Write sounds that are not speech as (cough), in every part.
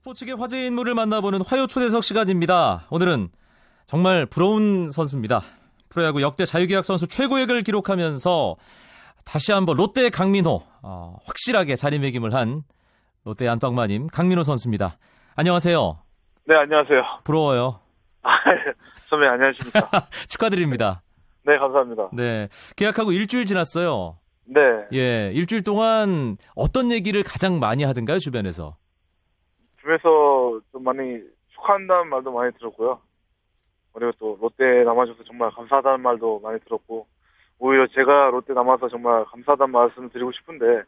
스포츠계 화제 인물을 만나보는 화요 초대석 시간입니다. 오늘은 정말 부러운 선수입니다. 프로야구 역대 자유계약 선수 최고액을 기록하면서 다시 한번 롯데 강민호 어, 확실하게 자리매김을 한 롯데 안방마님 강민호 선수입니다. 안녕하세요. 네, 안녕하세요. 부러워요. (laughs) 아, 선배 안녕하십니까? (laughs) 축하드립니다. 네, 감사합니다. 네, 계약하고 일주일 지났어요. 네. 예, 일주일 동안 어떤 얘기를 가장 많이 하던가요 주변에서? 주변에서 좀 많이 축하한다는 말도 많이 들었고요. 그리고 또 롯데 남아줘서 정말 감사하다는 말도 많이 들었고 오히려 제가 롯데 남아서 정말 감사하다는 말씀을 드리고 싶은데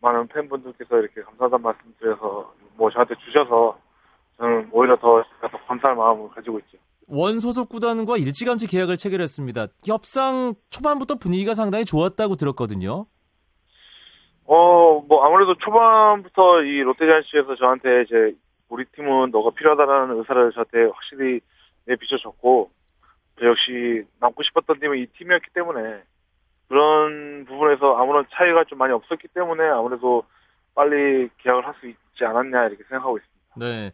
많은 팬분들께서 이렇게 감사하다는 말씀 드려서 뭐 저한테 주셔서 저는 오히려 더, 더 감사할 마음을 가지고 있죠. 원 소속 구단과 일찌감치 계약을 체결했습니다. 협상 초반부터 분위기가 상당히 좋았다고 들었거든요. 어, 뭐 아무래도 초반부터 이 롯데자이언츠에서 저한테 이제 우리 팀은 너가 필요하다라는 의사를 저한테 확실히 내비춰줬고 저 역시 남고 싶었던 팀은 이 팀이었기 때문에 그런 부분에서 아무런 차이가 좀 많이 없었기 때문에 아무래도 빨리 계약을 할 수 있지 않았냐 이렇게 생각하고 있습니다. 네.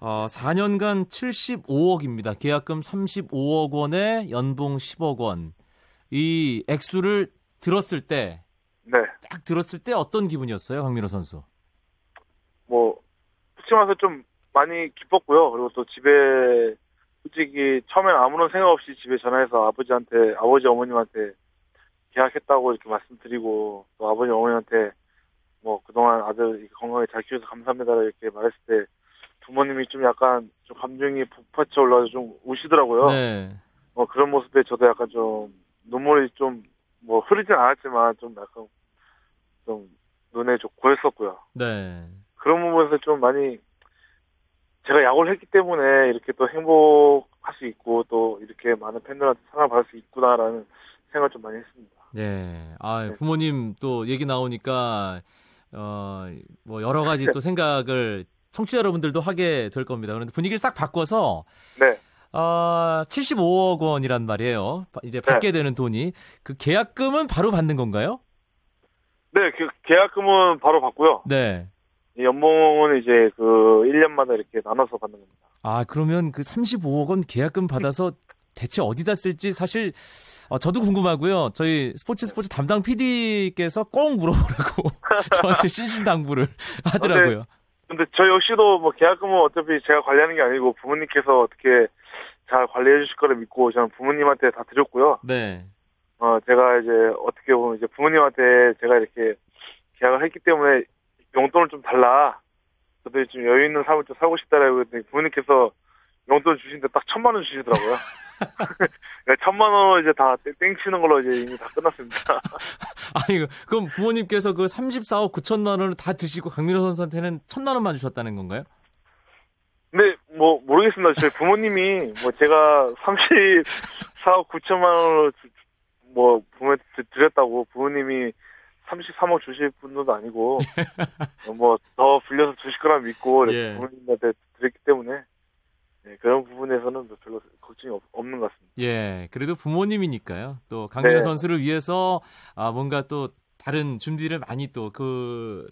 어, 4년간 75억입니다. 계약금 35억 원에 연봉 10억 원. 이 액수를 들었을 때, 네. 딱 들었을 때 어떤 기분이었어요, 강민호 선수? 뭐 솔직히 말해서 좀 많이 기뻤고요. 그리고 또 집에 솔직히 처음엔 아무런 생각 없이 집에 전화해서 아버지한테 아버지 어머님한테 계약했다고 이렇게 말씀드리고 또 아버지 어머니한테 뭐 그동안 아들 건강하게 잘 키워서 감사합니다 이렇게 말했을 때 부모님이 좀 약간 좀 감정이 북받쳐 올라서 좀 우시더라고요. 네. 뭐 그런 모습에 저도 약간 좀 눈물이 좀 뭐 흐르진 않았지만 좀 약간 좀 눈에 좀 고였었고요. 네. 그런 부분에서 좀 많이 제가 야구를 했기 때문에 이렇게 또 행복할 수 있고 또 이렇게 많은 팬들한테 사랑을 받을 수 있구나라는 생각을 좀 많이 했습니다. 네. 아, 네. 부모님 또 얘기 나오니까, 어, 뭐 여러 가지 또 (laughs) 생각을 청취자 여러분들도 하게 될 겁니다. 그런데 분위기를 싹 바꿔서, 네, 아, 75억 원이란 말이에요. 이제 받게 되는 돈이. 그 계약금은 바로 받는 건가요? 네, 그 계약금은 바로 받고요. 네. 이 연봉은 이제 그 1년마다 이렇게 나눠서 받는 겁니다. 아, 그러면 그 35억 원 계약금 받아서 대체 어디다 쓸지 사실 어, 저도 궁금하고요. 저희 스포츠 스포츠 담당 PD께서 꼭 물어보라고 (laughs) 저한테 신신당부를 하더라고요. 근데 저 역시도 뭐 계약금은 어차피 제가 관리하는 게 아니고 부모님께서 어떻게 잘 관리해 주실 거를 믿고 저는 부모님한테 다 드렸고요. 네. 어, 제가 이제 어떻게 보면 이제 부모님한테 제가 이렇게 계약을 했기 때문에 용돈을 좀 달라. 저도 좀 여유 있는 삶을 좀 살고 싶다라고 했더니 부모님께서 용돈 주시는데 딱 천만 원 주시더라고요. (laughs) 그러니까 천만 원 이제 다 땡- 땡치는 걸로 이제 이미 다 끝났습니다. (laughs) 아니, 그럼 부모님께서 그 34억 9천만 원을 다 드시고 강민호 선수한테는 천만 원만 주셨다는 건가요? 근데 뭐 모르겠습니다. 저희 부모님이 뭐 제가 34억 9천만 원을 주- 뭐 부모한테 드렸다고 부모님이 33억 주실 분도 아니고 (laughs) 뭐 더 불려서 주실 거라 믿고 예. 부모님한테 드렸기 때문에 네, 그런 부분에서는 뭐 별로 걱정이 없, 없는 것 같습니다. 예, 그래도 부모님이니까요. 또 강민호 네. 선수를 위해서 아, 뭔가 또 다른 준비를 많이 또그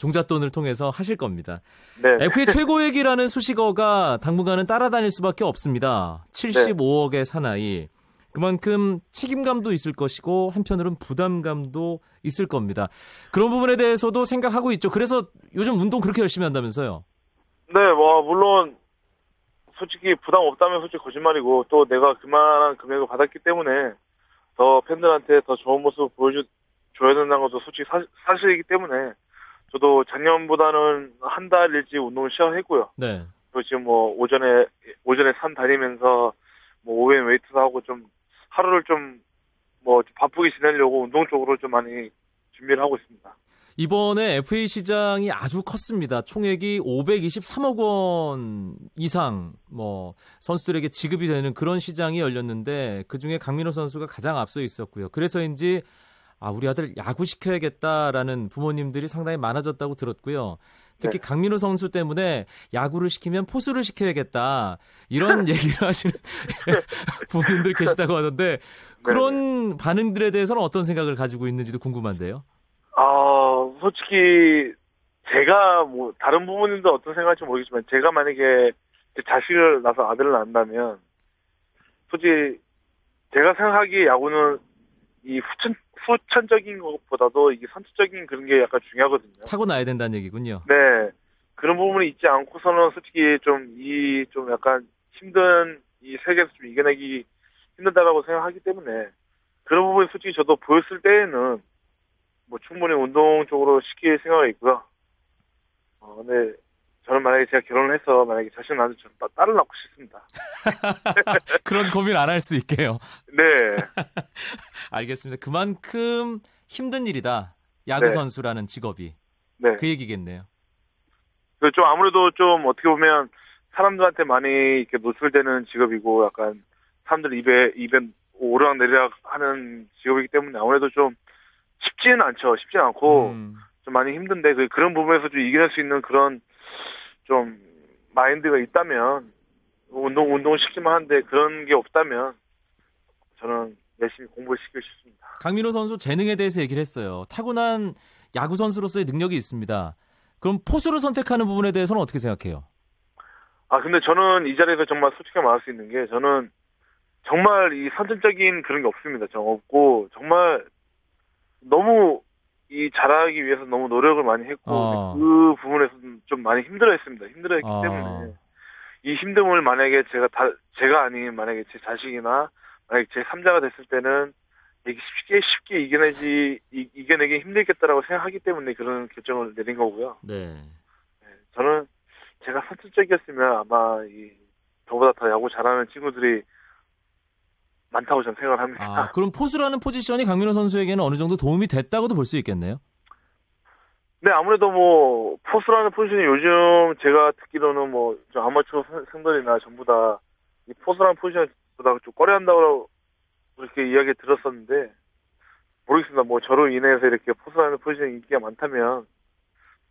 종잣돈을 통해서 하실 겁니다. 네, FA 최고액이라는 수식어가 당분간은 따라다닐 수밖에 없습니다. 75억의 사나이. 그만큼 책임감도 있을 것이고 한편으로는 부담감도 있을 겁니다. 그런 부분에 대해서도 생각하고 있죠. 그래서 요즘 운동 그렇게 열심히 한다면서요. 네, 뭐 물론 솔직히 부담 없다면 솔직히 거짓말이고 또 내가 그만한 금액을 받았기 때문에 더 팬들한테 더 좋은 모습 보여줘 줘야 된다는 것도 솔직히 사, 사실이기 때문에 저도 작년보다는 한 달 일찍 운동을 시작했고요. 네. 그리고 지금 뭐 오전에 오전에 산 다니면서 뭐 오후에 웨이트도 하고 좀 하루를 좀 뭐 바쁘게 지내려고 운동 쪽으로 좀 많이 준비를 하고 있습니다. 이번에 FA 시장이 아주 컸습니다. 총액이 523억 원 이상 뭐 선수들에게 지급이 되는 그런 시장이 열렸는데 그 중에 강민호 선수가 가장 앞서 있었고요. 그래서인지 아, 우리 아들 야구 시켜야겠다라는 부모님들이 상당히 많아졌다고 들었고요. 특히 네. 강민호 선수 때문에 야구를 시키면 포수를 시켜야겠다. 이런 (laughs) 얘기를 하시는 부모님들 계시다고 하던데 그런 반응들에 대해서는 어떤 생각을 가지고 있는지도 궁금한데요. 아, 솔직히 제가 뭐 다른 부모님도 어떤 생각할지 모르겠지만 제가 만약에 제 자식을 낳아서 아들을 낳는다면 솔직히 제가 생각하기에 야구는 이 후천 후천적인 것보다도 이게 선천적인 그런 게 약간 중요하거든요. 타고 나야 된다는 얘기군요. 네. 그런 부분이 있지 않고서는 솔직히 좀이좀 약간 힘든 이 세계에서 좀 이겨내기 힘들다라고 생각하기 때문에 그런 부분이 솔직히 저도 보였을 때에는 뭐 충분히 운동 쪽으로 시킬 생각이 있고요. 어, 근데 저는 만약에 제가 결혼을 해서 만약에 자신 나도 저는 따- 딸을 낳고 싶습니다. (laughs) 그런 고민 안 할 수 있게요. 네. (laughs) 알겠습니다. 그만큼 힘든 일이다. 야구 네. 선수라는 직업이 네. 그 얘기겠네요. 그좀 아무래도 좀 어떻게 보면 사람들한테 많이 이렇게 노출되는 직업이고 약간 사람들 입에 입에 오르락 내리락 하는 직업이기 때문에 아무래도 좀 쉽지는 않죠. 쉽지 않고 음, 좀 많이 힘든데 그 그런 부분에서 좀 이겨낼 수 있는 그런 좀 마인드가 있다면 운동 운동 시키만 한데 그런 게 없다면 저는 열심히 공부를 시키고 싶습니다. 강민호 선수 재능에 대해서 얘기를 했어요. 타고난 야구 선수로서의 능력이 있습니다. 그럼 포수를 선택하는 부분에 대해서는 어떻게 생각해요? 아 근데 저는 이 자리에서 정말 솔직히 말할 수 있는 게 저는 정말 이 선천적인 그런 게 없습니다. 정 없고 정말 너무 이 잘하기 위해서 너무 노력을 많이 했고 어. 그 부분에서 좀 많이 힘들어했습니다. 힘들어했기 어. 때문에 이 힘듦을 만약에 제가 다 제가 아닌 만약에 제 자식이나 만약에 제 3자가 됐을 때는 이게 쉽게 쉽게 이겨내지 이, 이겨내기 힘들겠다라고 생각하기 때문에 그런 결정을 내린 거고요. 네. 네, 저는 제가 선천적이었으면 아마 이 저보다 더 야구 잘하는 친구들이 많다고 저는 생각을 합니다. 아, 그럼 포수라는 포지션이 강민호 선수에게는 어느 정도 도움이 됐다고도 볼 수 있겠네요. (laughs) 네, 아무래도 뭐 포수라는 포지션이 요즘 제가 듣기로는 뭐좀 아마추어 선- 생들이나 전부 다 이 포수라는 포지션보다 좀 꺼려한다고 그렇게 이야기 들었었는데 모르겠습니다. 뭐 저로 인해서 이렇게 포수라는 포지션이 인기가 많다면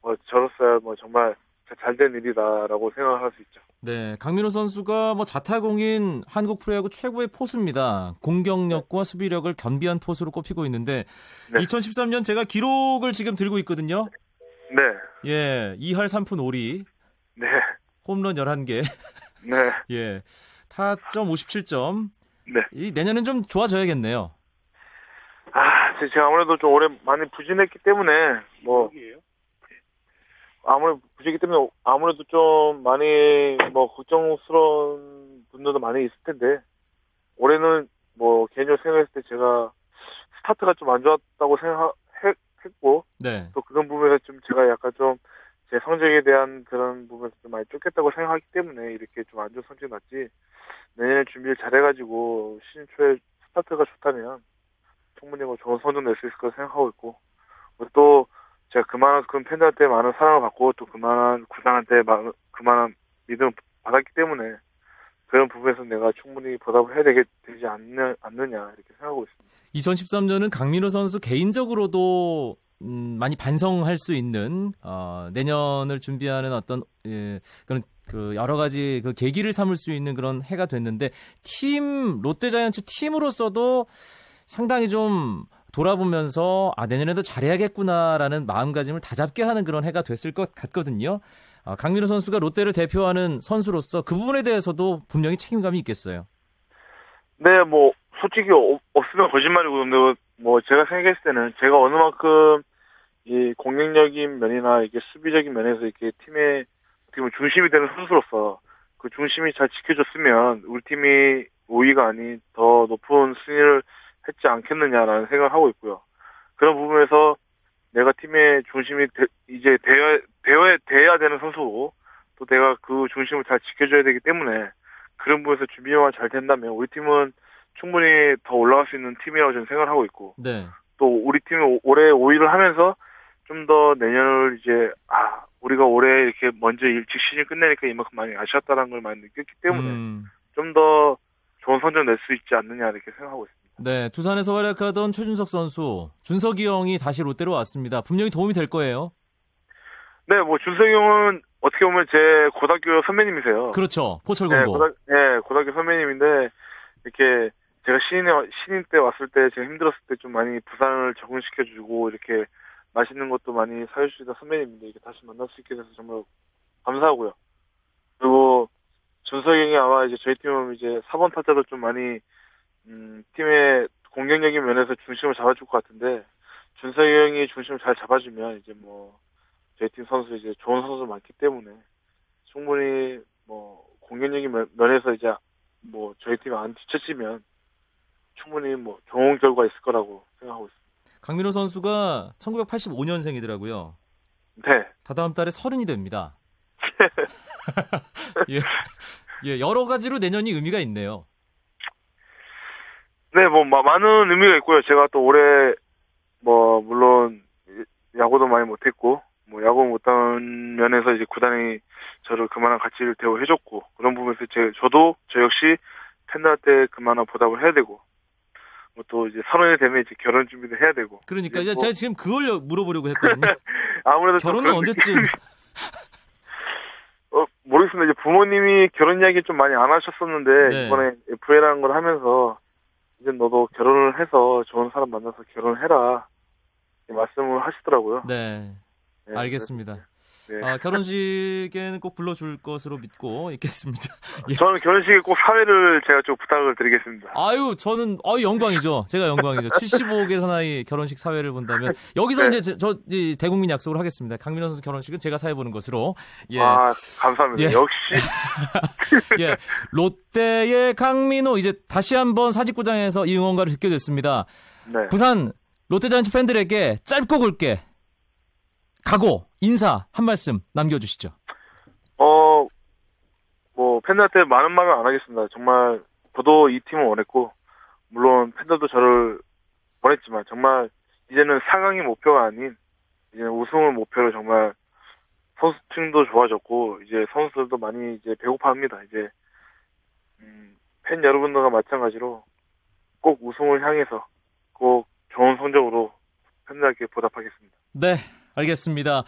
뭐 저로서야 뭐 정말 잘된 일이다라고 생각을 할수 있죠. 네, 강민호 선수가 뭐 자타공인 한국 프로야구 최고의 포수입니다. 공격력과 수비력을 겸비한 포수로 꼽히고 있는데 네. 2013년 제가 기록을 지금 들고 있거든요. 네, 예, 2할 3푼 5리, 네, 홈런 11개, 네, (laughs) 예, 타점 57점. 네. 이 내년은 좀 좋아져야겠네요. 아, 제- 제가 아무래도 좀 올해 많이 부진했기 때문에 뭐 아무래도 부진했기 때문에 아무래도 좀 많이 뭐 걱정스러운 분들도 많이 있을 텐데 올해는 뭐 개인적으로 생각했을 때 제가 스타트가 좀 안 좋았다고 생각했고 네. 또 그런 부분에서 좀 제가 약간 좀 제 성적에 대한 그런 부분에서 좀 많이 쫓겼다고 생각하기 때문에 이렇게 좀 안 좋은 성적이 났지 내년에 준비를 잘해가지고 시즌 초에 스타트가 좋다면 충분히 뭐 좋은 성적 낼 수 있을 거라 생각하고 있고 또 제가 그만큼 팬들한테 많은 사랑을 받고 또 그만한 구단한테 마- 그만한 믿음을 받았기 때문에 그런 부분에서 내가 충분히 보답을 해야 되게 되지 않느, 않느냐 이렇게 생각하고 있습니다. 2013년은 강민호 선수 개인적으로도 음, 많이 반성할 수 있는 어, 내년을 준비하는 어떤 예, 그런 그 여러 가지 그 계기를 삼을 수 있는 그런 해가 됐는데 팀 롯데자이언츠 팀으로서도 상당히 좀 돌아보면서 아 내년에도 잘해야겠구나라는 마음가짐을 다잡게 하는 그런 해가 됐을 것 같거든요. 아, 강민호 선수가 롯데를 대표하는 선수로서 그 부분에 대해서도 분명히 책임감이 있겠어요. 네, 뭐 솔직히 어- 없으면 거짓말이고 근데 뭐 제가 생각했을 때는 제가 어느 만큼 이 공격적인 면이나 이게 수비적인 면에서 이렇게 팀의 보면 중심이 되는 선수로서 그 중심이 잘 지켜졌으면 우리 팀이 5위가 아닌 더 높은 승리를 했지 않겠느냐라는 생각을 하고 있고요. 그런 부분에서 내가 팀의 중심이 되- 이제 되어야, 되어야, 되는 선수고 또 내가 그 중심을 잘 지켜줘야 되기 때문에 그런 부분에서 준비만 잘 된다면 우리 팀은 충분히 더 올라갈 수 있는 팀이라고 저는 생각을 하고 있고 네. 또 우리 팀이 오- 올해 5위를 하면서 좀 더 내년을 이제 아 우리가 올해 이렇게 먼저 일찍 시즌 끝내니까 이만큼 많이 아쉬웠다는 걸 많이 느꼈기 때문에 음. 좀더 좋은 선정 낼수 있지 않느냐 이렇게 생각하고 있습니다. 네, 두산에서 활약하던 최준석 선수, 준석이 형이 다시 롯데로 왔습니다. 분명히 도움이 될 거예요. 네, 뭐 준석이 형은 어떻게 보면 제 고등학교 선배님이세요. 그렇죠. 네, 포철공고. 고등, 네, 고등학교 선배님인데 이렇게 제가 신인 신인 때 왔을 때 제가 힘들었을 때 좀 많이 부산을 적응시켜 주고 이렇게 맛있는 것도 많이 사주시던 선배님인데 이렇게 다시 만날 수 있게 돼서 정말 감사하고요. 그리고 준석이 형이 아마 이제 저희 팀은 이제 4번 타자로 좀 많이 음, 팀의 공격적인 면에서 중심을 잡아줄 것 같은데 준석이 형이 중심을 잘 잡아주면 이제 뭐 저희 팀 선수 이제 좋은 선수 많기 때문에 충분히 뭐 공격적인 면, 면에서 이제 뭐 저희 팀이 안 뒤처지면 충분히 뭐 좋은 결과 있을 거라고 생각하고 있습니다. 강민호 선수가 1985년생이더라고요. 네. 다다음 달에 서른이 됩니다. (laughs) (laughs) 예. 예, 여러 가지로 내년이 의미가 있네요. 네, 뭐 마- 많은 의미가 있고요. 제가 또 올해 뭐 물론 야구도 많이 못했고 뭐 야구 못한 면에서 이제 구단이 저를 그만한 가치를 대우해줬고 그런 부분에서 제 저도 저 역시 팬들한테 그만한 보답을 해야 되고 뭐 또 이제 서른이 되면 이제 결혼 준비도 해야 되고 그러니까 이제 이제 뭐- 제가 지금 그걸 물어보려고 했거든요. (laughs) 아무래도 좀 결혼은 언제쯤? 느낌이- 어, 모르겠습니다. 이제 부모님이 결혼 이야기 좀 많이 안 하셨었는데 네. 이번에 FA라는 걸 하면서 이제 너도 결혼을 해서 좋은 사람 만나서 결혼해라 말씀을 하시더라고요. 네, 네, 알겠습니다. 네. 아, 결혼식에는 꼭 불러줄 것으로 믿고 있겠습니다. (laughs) 예. 저는 결혼식에 꼭 사회를 제가 좀 부탁을 드리겠습니다. 아유, 저는 아 영광이죠. 제가 영광이죠. 75개 사나이 결혼식 사회를 본다면 여기서 네. 이제 저, 저 이, 대국민 약속을 하겠습니다. 강민호 선수 결혼식은 제가 사회 보는 것으로. 예. 아 감사합니다. 예. 역시 (laughs) 예. 롯데의 강민호 이제 다시 한번 사직구장에서 이 응원가를 듣게 됐습니다. 네. 부산 롯데자이언츠 팬들에게 짧고 굵게 각오, 인사 한 말씀 남겨주시죠. 어, 뭐, 팬들한테 많은 말은 안 하겠습니다. 정말, 저도 이 팀을 원했고, 물론 팬들도 저를 원했지만, 정말, 이제는 4강이 목표가 아닌, 이제는 우승을 목표로 정말, 선수층도 좋아졌고, 이제 선수들도 많이 이제 배고파 합니다. 이제, 음, 팬 여러분들과 마찬가지로, 꼭 우승을 향해서, 꼭 좋은 성적으로 팬들에게 보답하겠습니다. 네, 알겠습니다.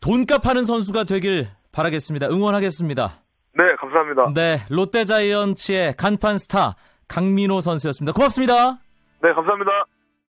돈값 하는 선수가 되길 바라겠습니다. 응원하겠습니다. 네, 감사합니다. 네, 롯데자이언츠의 간판 스타 강민호 선수였습니다. 고맙습니다. 네, 감사합니다.